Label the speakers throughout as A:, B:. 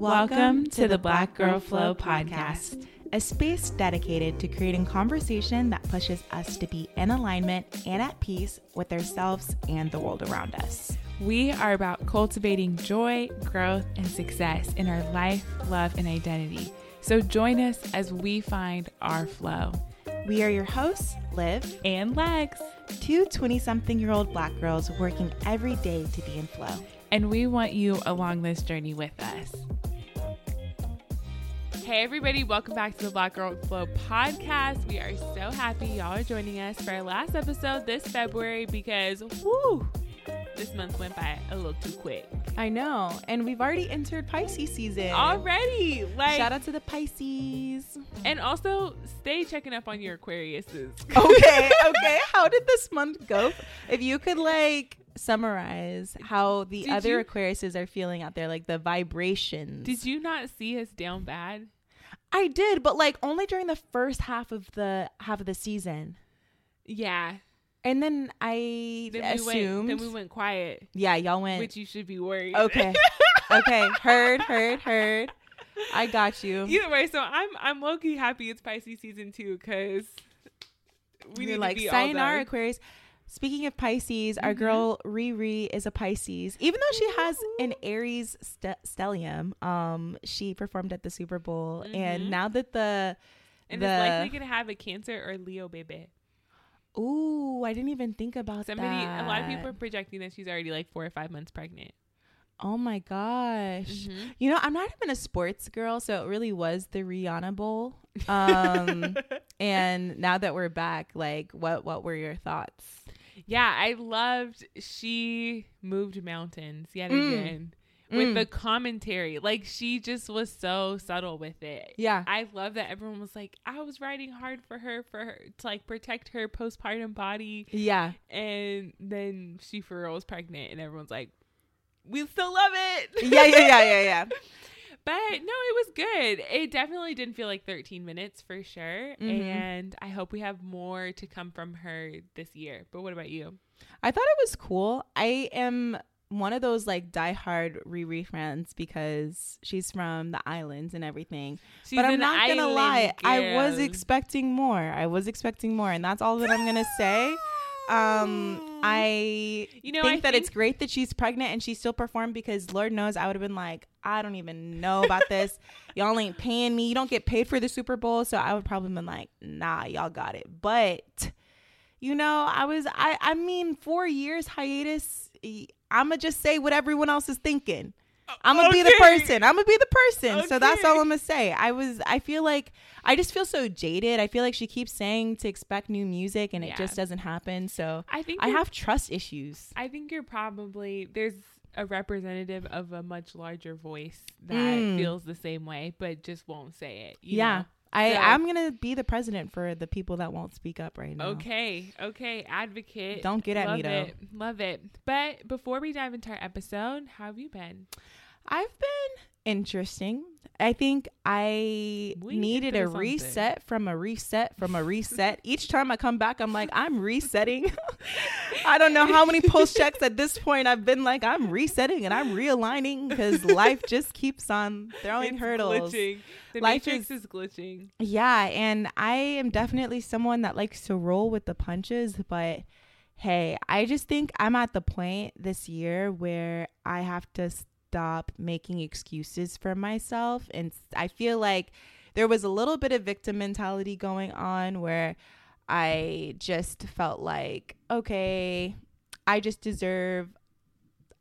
A: Welcome to the Black Girl Flow podcast, a space dedicated to creating conversation that pushes us to be in alignment and at peace with ourselves and the world around us.
B: We are about cultivating joy, growth, and success in our life, love, and identity. So join us as we find our flow.
A: We are your hosts, Liv
B: and Legs,
A: two 20 something year old black girls working every day to be in flow.
B: And we want you along this journey with us. Hey, everybody, welcome back to the Black Girl Flow podcast. We are so happy y'all are joining us for our last episode this February because, whoo, this month went by a little too quick.
A: I know. And we've already entered Pisces season.
B: Already. Like
A: shout out to the Pisces.
B: And also stay checking up on your Aquariuses.
A: okay, okay. How did this month go? If you could like summarize how the did other you, Aquariuses are feeling out there, like the vibrations.
B: Did you not see us down bad?
A: I did, but like only during the first half of the half of the season.
B: Yeah.
A: And then I
B: then
A: assumed. We
B: went, then we went quiet.
A: Yeah, y'all went.
B: Which you should be worried.
A: Okay. okay. Heard. Heard. Heard. I got you.
B: Either way, so I'm I'm low key happy it's Pisces season two because
A: we You're need like to be sayonara Aquarius. Speaking of Pisces, mm-hmm. our girl Riri is a Pisces. Even though she has an Aries st- stellium, um, she performed at the Super Bowl, mm-hmm. and now that the
B: and the, is likely gonna have a Cancer or Leo baby.
A: Ooh, I didn't even think about
B: Somebody,
A: that.
B: A lot of people are projecting that she's already like four or five months pregnant.
A: Oh my gosh. Mm-hmm. You know, I'm not even a sports girl, so it really was the Rihanna Bowl. Um, and now that we're back, like what what were your thoughts?
B: Yeah, I loved she moved mountains yet mm. again with mm. the commentary. Like she just was so subtle with it.
A: Yeah.
B: I love that everyone was like, I was writing hard for her for her to like protect her postpartum body.
A: Yeah.
B: And then she for real was pregnant and everyone's like, We still love it.
A: Yeah, yeah, yeah, yeah, yeah.
B: but no, it was good. It definitely didn't feel like 13 minutes for sure. Mm-hmm. And I hope we have more to come from her this year. But what about you?
A: I thought it was cool. I am one of those like diehard Riri fans because she's from the islands and everything. She's but I'm not gonna lie, girl. I was expecting more. I was expecting more, and that's all that I'm gonna say. Um, I you know think I that think- it's great that she's pregnant and she still performed because Lord knows I would have been like, I don't even know about this. y'all ain't paying me. You don't get paid for the Super Bowl, so I would probably been like, Nah, y'all got it. But you know, I was I I mean, four years hiatus I'm gonna just say what everyone else is thinking. I'm gonna okay. be the person. I'm gonna be the person. Okay. So that's all I'm gonna say. I was. I feel like I just feel so jaded. I feel like she keeps saying to expect new music, and yeah. it just doesn't happen. So I think I have trust issues.
B: I think you're probably there's a representative of a much larger voice that mm. feels the same way, but just won't say it.
A: yeah. Know? I so, I'm gonna be the president for the people that won't speak up right now.
B: Okay, okay, advocate.
A: Don't get at
B: Love
A: me though.
B: It. Love it. But before we dive into our episode, how have you been?
A: I've been interesting. I think I we needed a reset from a reset from a reset. Each time I come back, I'm like, I'm resetting. I don't know how many post checks at this point I've been like, I'm resetting and I'm realigning because life just keeps on throwing
B: it's
A: hurdles.
B: Glitching. The life matrix is, is glitching.
A: Yeah, and I am definitely someone that likes to roll with the punches, but hey, I just think I'm at the point this year where I have to stop making excuses for myself. And I feel like there was a little bit of victim mentality going on where I just felt like, okay, I just deserve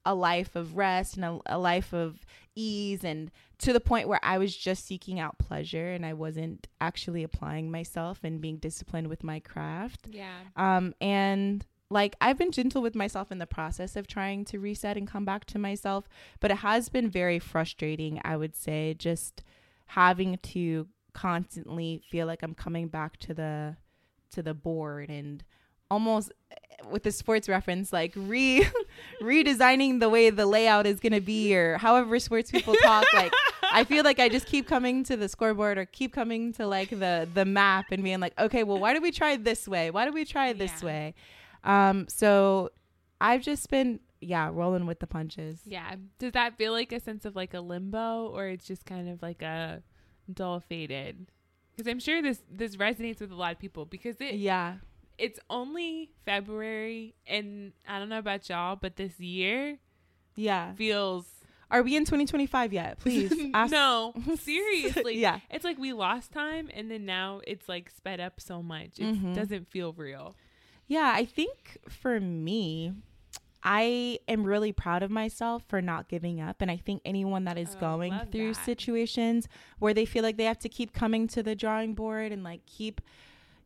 A: a life of rest and a, a, life of ease and to the point where I was just seeking out pleasure and I wasn't actually applying myself and being disciplined with my craft.
B: Yeah.
A: Um and like I've been gentle with myself in the process of trying to reset and come back to myself, but it has been very frustrating, I would say, just having to constantly feel like I'm coming back to the to the board and almost eh, with the sports reference like re redesigning the way the layout is going to be or however sports people talk like I feel like I just keep coming to the scoreboard or keep coming to like the the map and being like okay well why do we try this way why do we try this yeah. way um, so I've just been yeah rolling with the punches.
B: Yeah. Does that feel like a sense of like a limbo, or it's just kind of like a dull faded? Because I'm sure this this resonates with a lot of people because it
A: yeah
B: it's only February and I don't know about y'all, but this year
A: yeah
B: feels
A: are we in 2025 yet? Please.
B: no, seriously. yeah. It's like we lost time and then now it's like sped up so much. It mm-hmm. doesn't feel real.
A: Yeah, I think for me, I am really proud of myself for not giving up. And I think anyone that is oh, going through that. situations where they feel like they have to keep coming to the drawing board and like keep,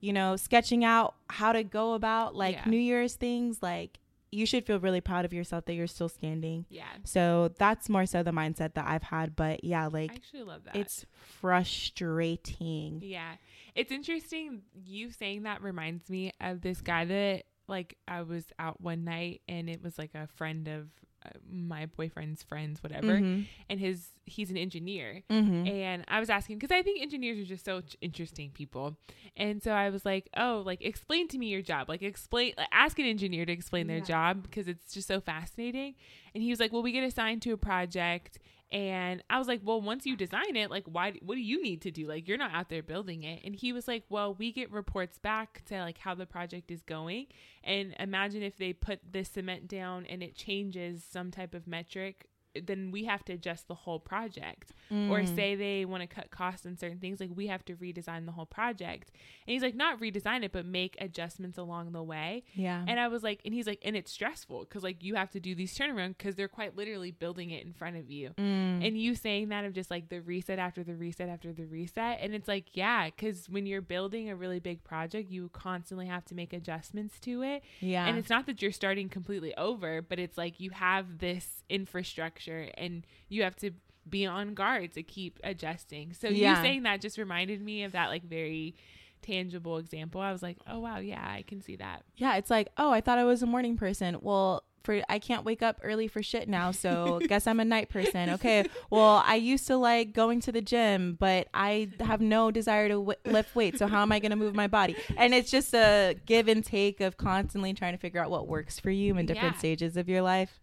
A: you know, sketching out how to go about like yeah. New Year's things, like you should feel really proud of yourself that you're still standing.
B: Yeah.
A: So that's more so the mindset that I've had. But yeah, like
B: I actually love that.
A: It's frustrating.
B: Yeah. It's interesting. You saying that reminds me of this guy that like I was out one night and it was like a friend of uh, my boyfriend's friends whatever mm-hmm. and his he's an engineer mm-hmm. and i was asking because i think engineers are just so interesting people and so i was like oh like explain to me your job like explain like, ask an engineer to explain yeah. their job because it's just so fascinating and he was like well we get assigned to a project and I was like, well, once you design it, like, why, what do you need to do? Like, you're not out there building it. And he was like, well, we get reports back to like how the project is going. And imagine if they put the cement down and it changes some type of metric then we have to adjust the whole project. Mm. Or say they want to cut costs on certain things, like we have to redesign the whole project. And he's like, not redesign it, but make adjustments along the way.
A: Yeah.
B: And I was like, and he's like, and it's stressful because like you have to do these turnaround because they're quite literally building it in front of you. Mm. And you saying that of just like the reset after the reset after the reset. And it's like, yeah, because when you're building a really big project, you constantly have to make adjustments to it.
A: Yeah.
B: And it's not that you're starting completely over, but it's like you have this infrastructure structure and you have to be on guard to keep adjusting. So yeah. you saying that just reminded me of that like very tangible example. I was like, "Oh wow, yeah, I can see that."
A: Yeah, it's like, "Oh, I thought I was a morning person." Well, for I can't wake up early for shit now, so guess I'm a night person. Okay. Well, I used to like going to the gym, but I have no desire to w- lift weights. So how am I going to move my body? And it's just a give and take of constantly trying to figure out what works for you in different yeah. stages of your life.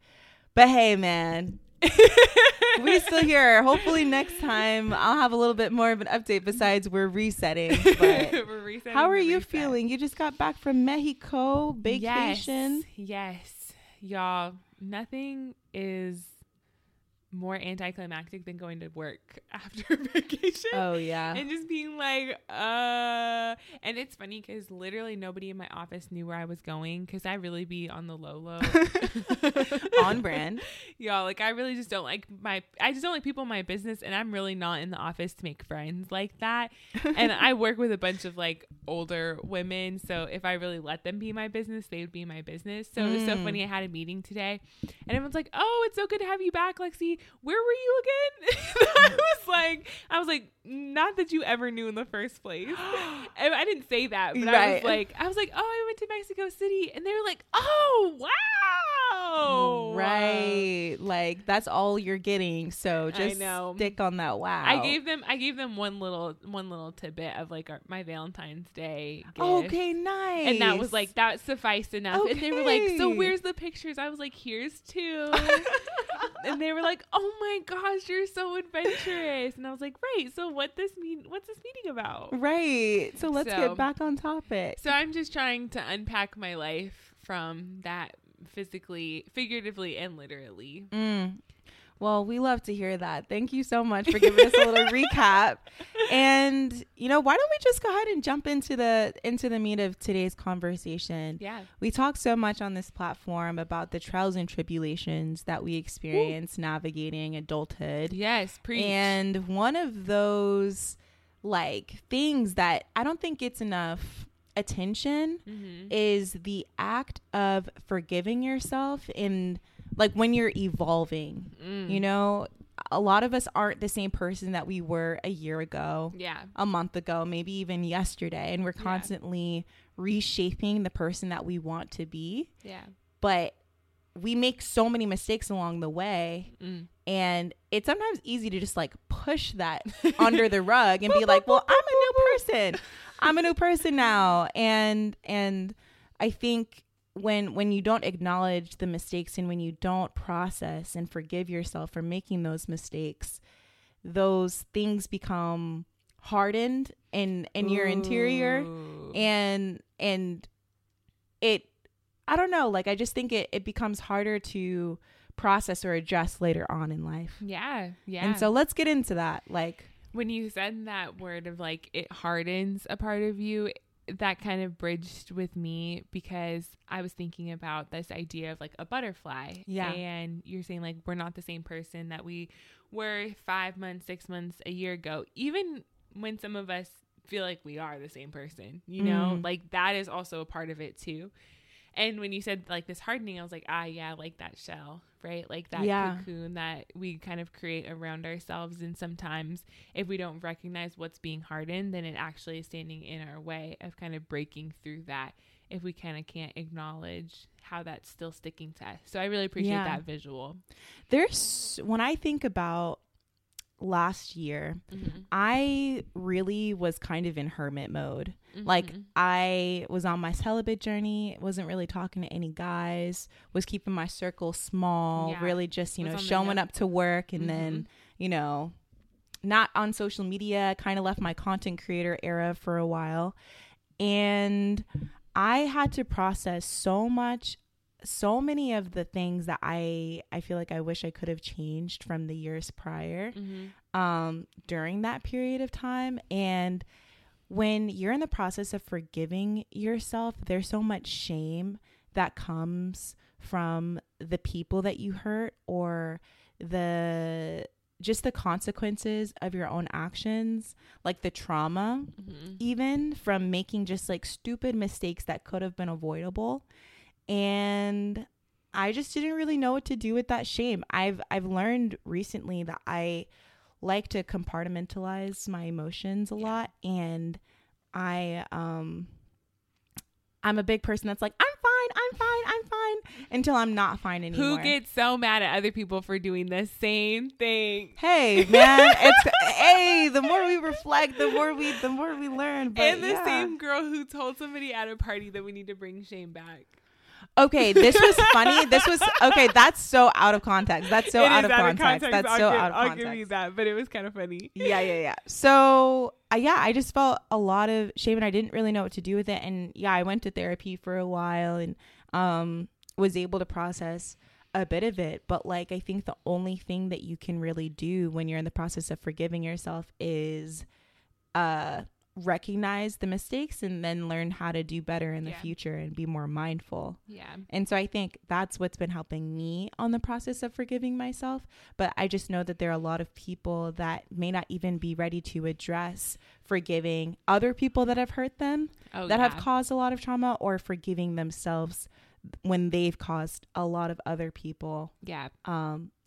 A: But hey, man, we still here. Hopefully next time I'll have a little bit more of an update besides we're resetting. But we're resetting how are you reset. feeling? You just got back from Mexico vacation.
B: Yes, yes. Y'all, nothing is more anticlimactic than going to work after vacation.
A: Oh yeah.
B: And just being like, uh and it's funny cuz literally nobody in my office knew where I was going cuz I really be on the low low.
A: on brand.
B: Y'all, like I really just don't like my I just don't like people in my business and I'm really not in the office to make friends like that. and I work with a bunch of like older women, so if I really let them be my business, they would be my business. So mm. it was so funny I had a meeting today and everyone's like, "Oh, it's so good to have you back, Lexi." Where were you again? I was like, I was like, not that you ever knew in the first place. I didn't say that, but right. I was like, I was like, oh, I went to Mexico City, and they were like, oh, wow,
A: right, like that's all you're getting. So just stick on that wow.
B: I gave them, I gave them one little, one little tidbit of like our, my Valentine's Day. Gift.
A: Okay, nice.
B: And that was like that sufficed enough. Okay. And they were like, so where's the pictures? I was like, here's two. and they were like, "Oh my gosh, you're so adventurous!" And I was like, "Right. So what this mean? What's this meeting about?"
A: Right. So let's so, get back on topic.
B: So I'm just trying to unpack my life from that physically, figuratively, and literally.
A: Mm. Well, we love to hear that. Thank you so much for giving us a little recap. And you know, why don't we just go ahead and jump into the into the meat of today's conversation?
B: Yeah.
A: We talk so much on this platform about the trials and tribulations that we experience Woo. navigating adulthood.
B: Yes, preach.
A: And one of those like things that I don't think it's enough attention mm-hmm. is the act of forgiving yourself in like when you're evolving. Mm. You know, a lot of us aren't the same person that we were a year ago,
B: yeah,
A: a month ago, maybe even yesterday, and we're constantly yeah. reshaping the person that we want to be.
B: Yeah.
A: But we make so many mistakes along the way mm. and it's sometimes easy to just like push that under the rug and be like well i'm a new person i'm a new person now. And and i think when when you don't acknowledge the mistakes and when you don't process and forgive yourself for making those mistakes those things become hardened in in Ooh. your interior. And and it i don't know like i just think it it becomes harder to process or adjust later on in life.
B: Yeah yeah.
A: And so let's get into that like
B: when you said that word of like it hardens a part of you that kind of bridged with me because I was thinking about this idea of like a butterfly.
A: Yeah.
B: And you're saying like we're not the same person that we were five months, six months, a year ago. Even when some of us feel like we are the same person, you know, mm. like that is also a part of it too. And when you said like this hardening, I was like, ah, yeah, like that shell, right? Like that yeah. cocoon that we kind of create around ourselves. And sometimes if we don't recognize what's being hardened, then it actually is standing in our way of kind of breaking through that if we kind of can't acknowledge how that's still sticking to us. So I really appreciate yeah. that visual.
A: There's, when I think about last year, mm-hmm. I really was kind of in hermit mode. Mm-hmm. Like I was on my celibate journey, wasn't really talking to any guys, was keeping my circle small, yeah. really just, you know, showing up to work and mm-hmm. then, you know, not on social media, kind of left my content creator era for a while. And I had to process so much so many of the things that I I feel like I wish I could have changed from the years prior mm-hmm. um, during that period of time. And when you're in the process of forgiving yourself, there's so much shame that comes from the people that you hurt or the just the consequences of your own actions, like the trauma, mm-hmm. even from making just like stupid mistakes that could have been avoidable and I just didn't really know what to do with that shame. I've I've learned recently that I like to compartmentalize my emotions a yeah. lot and I um I'm a big person that's like I'm fine, I'm fine, I'm fine until I'm not fine anymore.
B: Who gets so mad at other people for doing the same thing?
A: Hey, man, it's hey, the more we reflect, the more we the more we learn. But
B: and the
A: yeah.
B: same girl who told somebody at a party that we need to bring shame back.
A: Okay, this was funny. This was okay. That's so out of context. That's so out of, out context. context. That's
B: I'll
A: so
B: give,
A: out of
B: I'll
A: context.
B: I'll give you that, but it was kind of funny.
A: Yeah, yeah, yeah. So uh, yeah, I just felt a lot of shame, and I didn't really know what to do with it. And yeah, I went to therapy for a while, and um, was able to process a bit of it. But like, I think the only thing that you can really do when you're in the process of forgiving yourself is, uh recognize the mistakes and then learn how to do better in the yeah. future and be more mindful.
B: Yeah.
A: And so I think that's what's been helping me on the process of forgiving myself. But I just know that there are a lot of people that may not even be ready to address forgiving other people that have hurt them, oh, that yeah. have caused a lot of trauma, or forgiving themselves when they've caused a lot of other people
B: yeah
A: um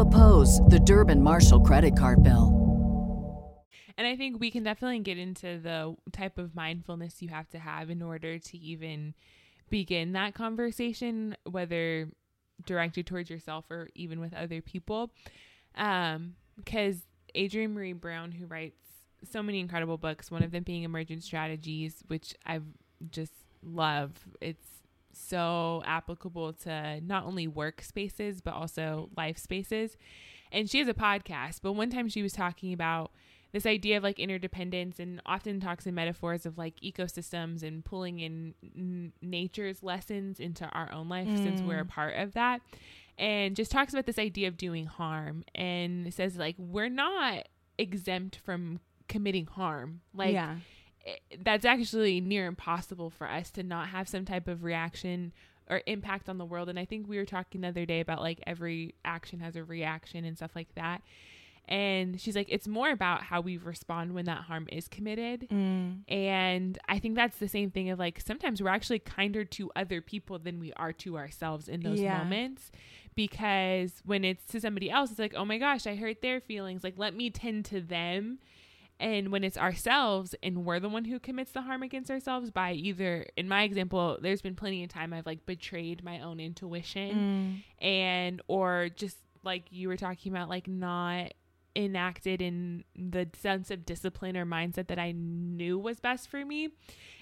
C: oppose the Durbin Marshall credit card bill.
B: And I think we can definitely get into the type of mindfulness you have to have in order to even begin that conversation, whether directed towards yourself or even with other people. Um, because Adrienne Maree Brown, who writes so many incredible books, one of them being Emergent Strategies, which I've just love. It's so applicable to not only work spaces but also life spaces. And she has a podcast, but one time she was talking about this idea of like interdependence and often talks in metaphors of like ecosystems and pulling in n- nature's lessons into our own life mm. since we're a mm. part of that and just talks about this idea of doing harm and says like we're not exempt from committing harm like yeah. It, that's actually near impossible for us to not have some type of reaction or impact on the world and i think we were talking the other day about like every action has a reaction and stuff like that and she's like, it's more about how we respond when that harm is committed. Mm. And I think that's the same thing of like sometimes we're actually kinder to other people than we are to ourselves in those yeah. moments. Because when it's to somebody else, it's like, oh my gosh, I hurt their feelings. Like, let me tend to them. And when it's ourselves and we're the one who commits the harm against ourselves by either, in my example, there's been plenty of time I've like betrayed my own intuition mm. and, or just like you were talking about, like not enacted in the sense of discipline or mindset that I knew was best for me.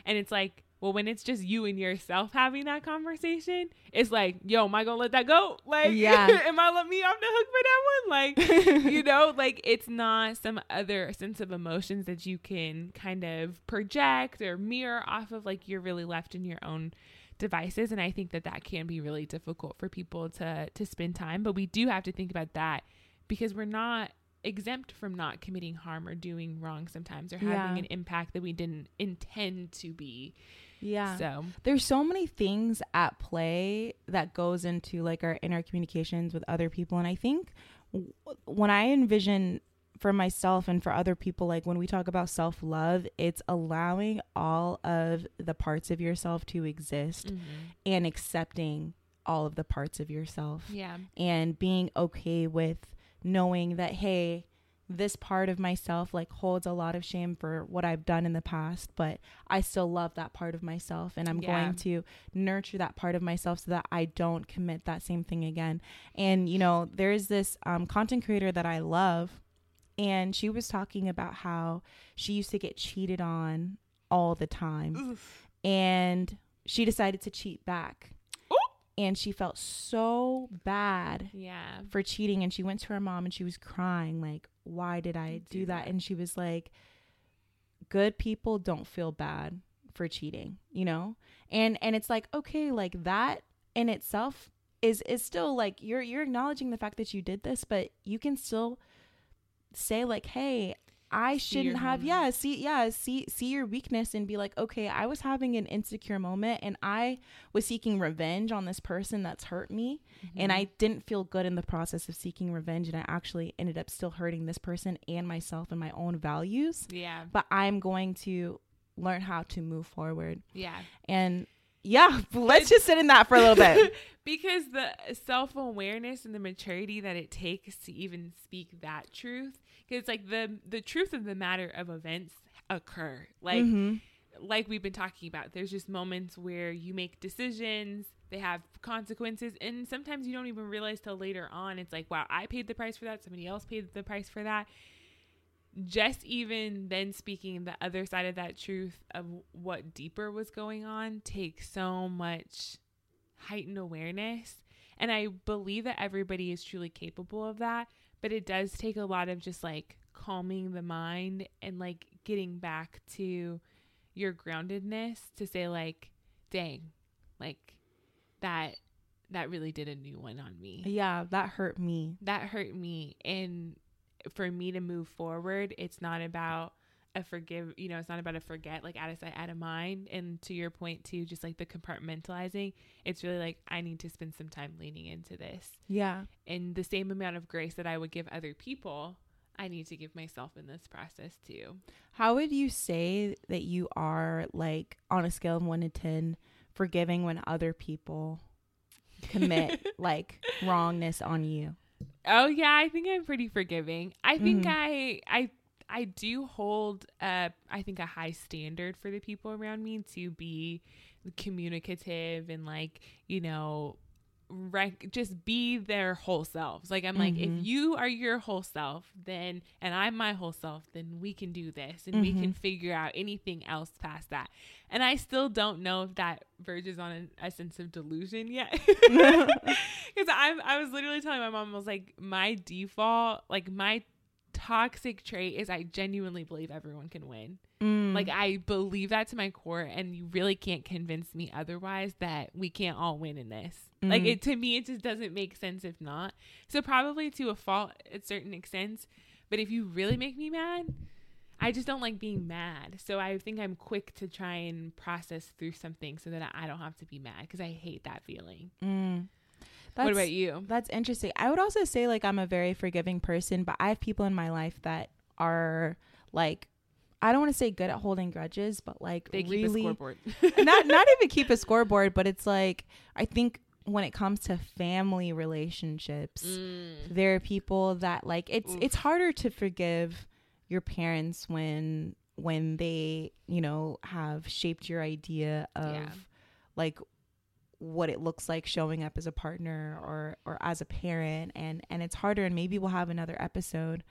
B: And it's like, well, when it's just you and yourself having that conversation, it's like, yo, am I gonna let that go? Like, yeah, am I let me off the hook for that one? Like, you know, like it's not some other sense of emotions that you can kind of project or mirror off of. Like, you're really left in your own devices, and I think that that can be really difficult for people to to spend time. But we do have to think about that because we're not exempt from not committing harm or doing wrong sometimes or having yeah. an impact that we didn't intend to be.
A: Yeah. So there's so many things at play that goes into like our inner communications with other people. And I think w- when I envision for myself and for other people, like when we talk about self love, it's allowing all of the parts of yourself to exist mm-hmm. and accepting all of the parts of yourself.
B: Yeah.
A: And being okay with knowing that hey this part of myself like holds a lot of shame for what I've done in the past, but I still love that part of myself and I'm yeah. going to nurture that part of myself so that I don't commit that same thing again. And you know, there's this um, content creator that I love and she was talking about how she used to get cheated on all the time. Oof. And she decided to cheat back and she felt so bad
B: yeah.
A: for cheating and she went to her mom and she was crying like why did i do, do that? that. And she was like good people don't feel bad for cheating you know? And and it's like okay like that in itself is is still like you're you're acknowledging the fact that you did this but you can still say like hey I shouldn't have moment. yeah, see yeah, see see your weakness and be like, "Okay, I was having an insecure moment and I was seeking revenge on this person that's hurt me mm-hmm. and I didn't feel good in the process of seeking revenge and I actually ended up still hurting this person and myself and my own values."
B: Yeah.
A: But I'm going to learn how to move forward.
B: Yeah.
A: And yeah, let's just sit in that for a little bit.
B: because the self awareness and the maturity that it takes to even speak that truth because like the the truth of the matter of events occur like mm-hmm. like we've been talking about there's just moments where you make decisions they have consequences and sometimes you don't even realize till later on it's like wow i paid the price for that somebody else paid the price for that just even then speaking the other side of that truth of what deeper was going on takes so much heightened awareness. And i believe that everybody is truly capable of that but it does take a lot of just like calming the mind and like getting back to your groundedness to say like dang like that that really did a new one on me.
A: Yeah that hurt me.
B: That hurt me. And for me to move forward it's not about a forgive you know it's not about a forget like out of sight out of mind. And to your point too just like the compartmentalizing it's really like i need to spend some time leaning into this.
A: Yeah.
B: And the same amount of grace that i would give other people i need to give myself in this process too.
A: How would you say that you are like on a scale of 1 to 10 forgiving when other people commit like wrongness on you
B: oh yeah i think i'm pretty forgiving i think mm-hmm. i i I do hold uh I think a high standard for the people around me to be communicative and like, you know, rec- just be their whole selves. Like I'm mm-hmm. like if mm-hmm. you are your whole self, then and I'm my whole self, then we can do this and mm-hmm. we can mm-hmm. figure out anything else past that. And I still don't know if that verges on a, a sense of delusion yet. Cuz I I was literally telling my mom I was like my default, like my toxic trait is I genuinely believe everyone can win. Mm. Like I believe that to my core and you really can't convince me otherwise that we can't all win in this. Mm. Like it to me it just doesn't make sense if not. So probably to a fault at certain extents, but if you really make me mad, I just don't like being mad. So I think I'm quick to try and process through something so that I don't have to be mad because I hate that feeling. Mm. What about you?
A: That's interesting. I would also say like I'm a very forgiving person, but I have people in my life that are like I don't want to say good at holding grudges, but like
B: they keep really, a scoreboard.
A: not not even keep a scoreboard, but it's like I think when it comes to family relationships, mm. there are people that like it's Oof. it's harder to forgive your parents when when they you know have shaped your idea of yeah. like what it looks like showing up as a partner or or as a parent and and it's harder and maybe we'll have another episode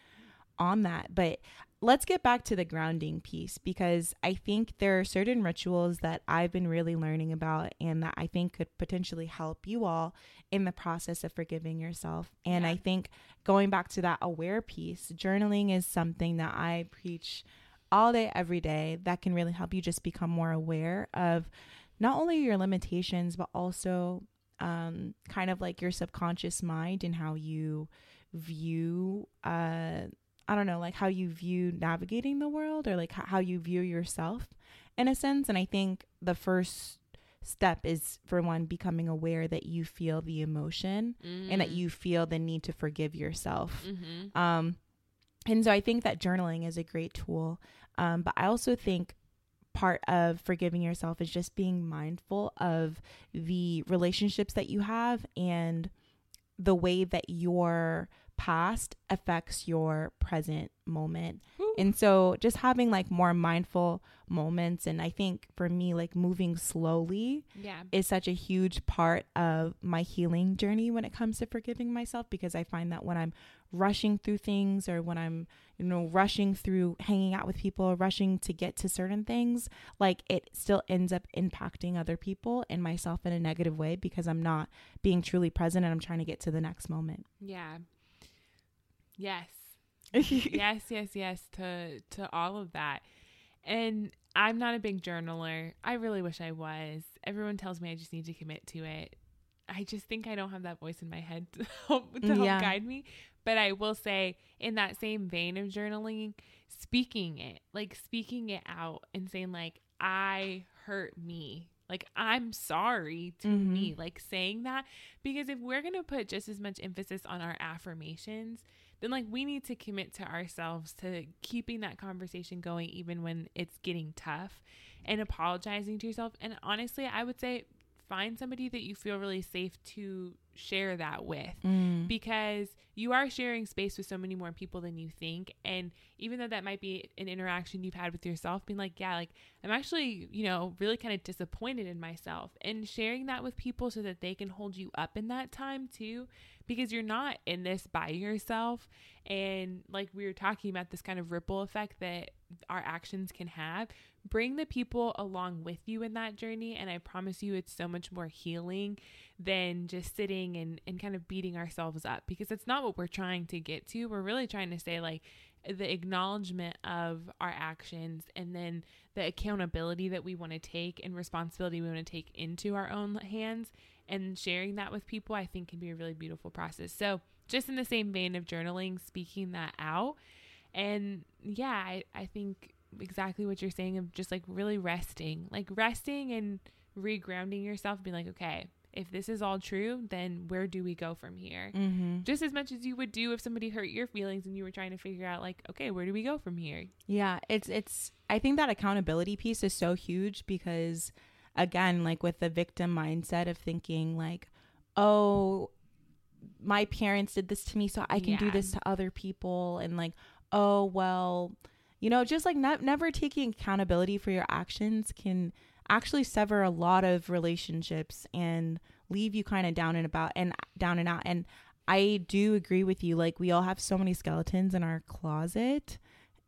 A: on that but let's get back to the grounding piece because I think there are certain rituals that I've been really learning about and that I think could potentially help you all in the process of forgiving yourself. And yeah. I think going back to that aware piece, journaling is something that I preach all day, every day that can really help you just become more aware of not only your limitations, but also um, kind of like your subconscious mind and how you view uh, I don't know, like how you view navigating the world or like how you view yourself in a sense. And I think the first step is for one becoming aware that you feel the emotion mm-hmm. and that mm. you feel the need to forgive yourself. Mm-hmm. Um, and so I think that journaling is a great tool. Um, but I also think part of forgiving yourself is just being mindful of the relationships that you have and the way that you're past affects your present moment. Ooh. And so just having like more mindful moments and I think for me like moving slowly
B: yeah.
A: is such a huge part of my healing journey when it comes to forgiving myself because I find that when I'm rushing through things or when I'm you know rushing through hanging out with people rushing to get to certain things like it still ends up impacting other people and myself in a negative way because I'm not being truly present and I'm trying to get to the next moment.
B: Yeah. Yes. yes, yes, yes to to all of that. And I'm not a big journaler. I really wish I was. Everyone tells me I just need to commit to it. I just think I don't have that voice in my head to help, to help yeah. guide me. But I will say, in that same vein of journaling, speaking it, like speaking it out and saying, like, I hurt me. Like, I'm sorry to mm-hmm. me. Like, saying that. Because if we're going to put just as much emphasis on our affirmations, then like we need to commit to ourselves to keeping that conversation going even when it's getting tough and apologizing to yourself. And honestly, I would say find somebody that you feel really safe to share that with mm. because you are sharing space with so many more people than you think and even though that might be an interaction you've had with yourself being like yeah like i'm actually you know really kind of disappointed in myself and sharing that with people so that they can hold you up in that time too because you're not in this by yourself. And like we were talking about, this kind of ripple effect that our actions can have. Bring the people along with you in that journey. And I promise you, it's so much more healing than just sitting and, and kind of beating ourselves up because it's not what we're trying to get to. We're really trying to say, like, the acknowledgement of our actions and then the accountability that we want to take and responsibility we want to take into our own hands and sharing that with people, I think can be a really beautiful process. So, just in the same vein of journaling, speaking that out. And yeah, I, I think exactly what you're saying of just like really resting, like resting and regrounding yourself, being like, okay, if this is all true, then where do we go from here? Mm-hmm. Just as much as you would do if somebody hurt your feelings and you were trying to figure out, like, okay, where do we go from here?
A: Yeah, it's, it's, I think that accountability piece is so huge because again, like with the victim mindset of thinking, like, oh, my parents did this to me, so I can yeah. do this to other people. And like, oh, well, you know, just like not, never taking accountability for your actions can actually sever a lot of relationships and leave you kind of down and about and down and out. And I do agree with you. Like, we all have so many skeletons in our closet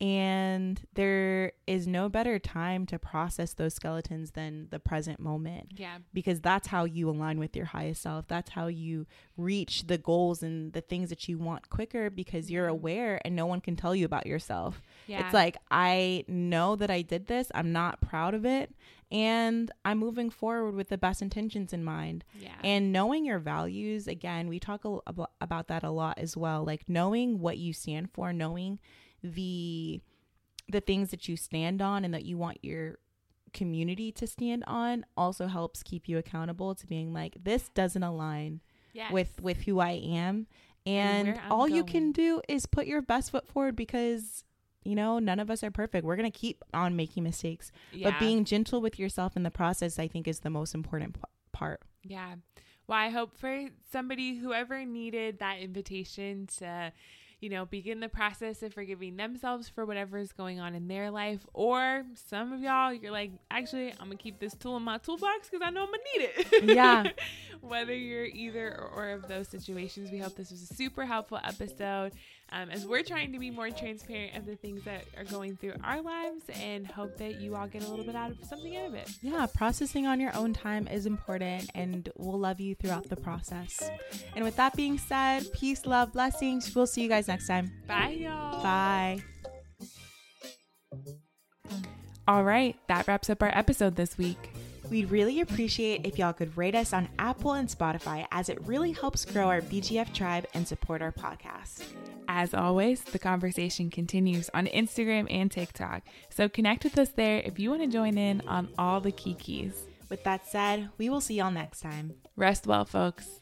A: And there is no better time to process those skeletons than the present moment.
B: Yeah.
A: Because that's how you align with your highest self. That's how you reach the goals and the things that you want quicker because you're aware and no one can tell you about yourself. Yeah. It's like, I know that I did this, I'm not proud of it and I'm moving forward with the best intentions in mind.
B: Yeah.
A: And knowing your values, again, we talk a, about that a lot as well. Like knowing what you stand for, knowing the the things that you stand on and that you want your community to stand on also helps keep you accountable to being like this doesn't align yes. with with who I am and, and all going. you can do is put your best foot forward because you know, none of us are perfect. We're going to keep on making mistakes. Yeah. But being gentle with yourself in the process, I think, is the most important p- part.
B: Yeah. Well, I hope for somebody, whoever needed that invitation to you know, begin the process of forgiving themselves for whatever is going on in their life. Or some of y'all, you're like, actually, I'm gonna keep this tool in my toolbox because I know I'm gonna need
A: it. Yeah.
B: Whether you're either or, or, of those situations, we hope this was a super helpful episode um, as we're trying to be more transparent of the things that are going through our lives and hope that you all get a little bit out of something out of it.
A: Yeah, processing on your own time is important and we'll love you throughout the process. And with that being said, peace, love, blessings. We'll see you guys next time.
B: Bye, y'all.
A: Bye.
B: All right, that wraps up our episode this week.
A: We'd really appreciate if y'all could rate us on Apple and Spotify as it really helps grow our BGF tribe and support our podcast.
B: As always, the conversation continues on Instagram and TikTok, so connect with us there if you want to join in on all the key keys.
A: With that said, we will see y'all next time.
B: Rest well, folks.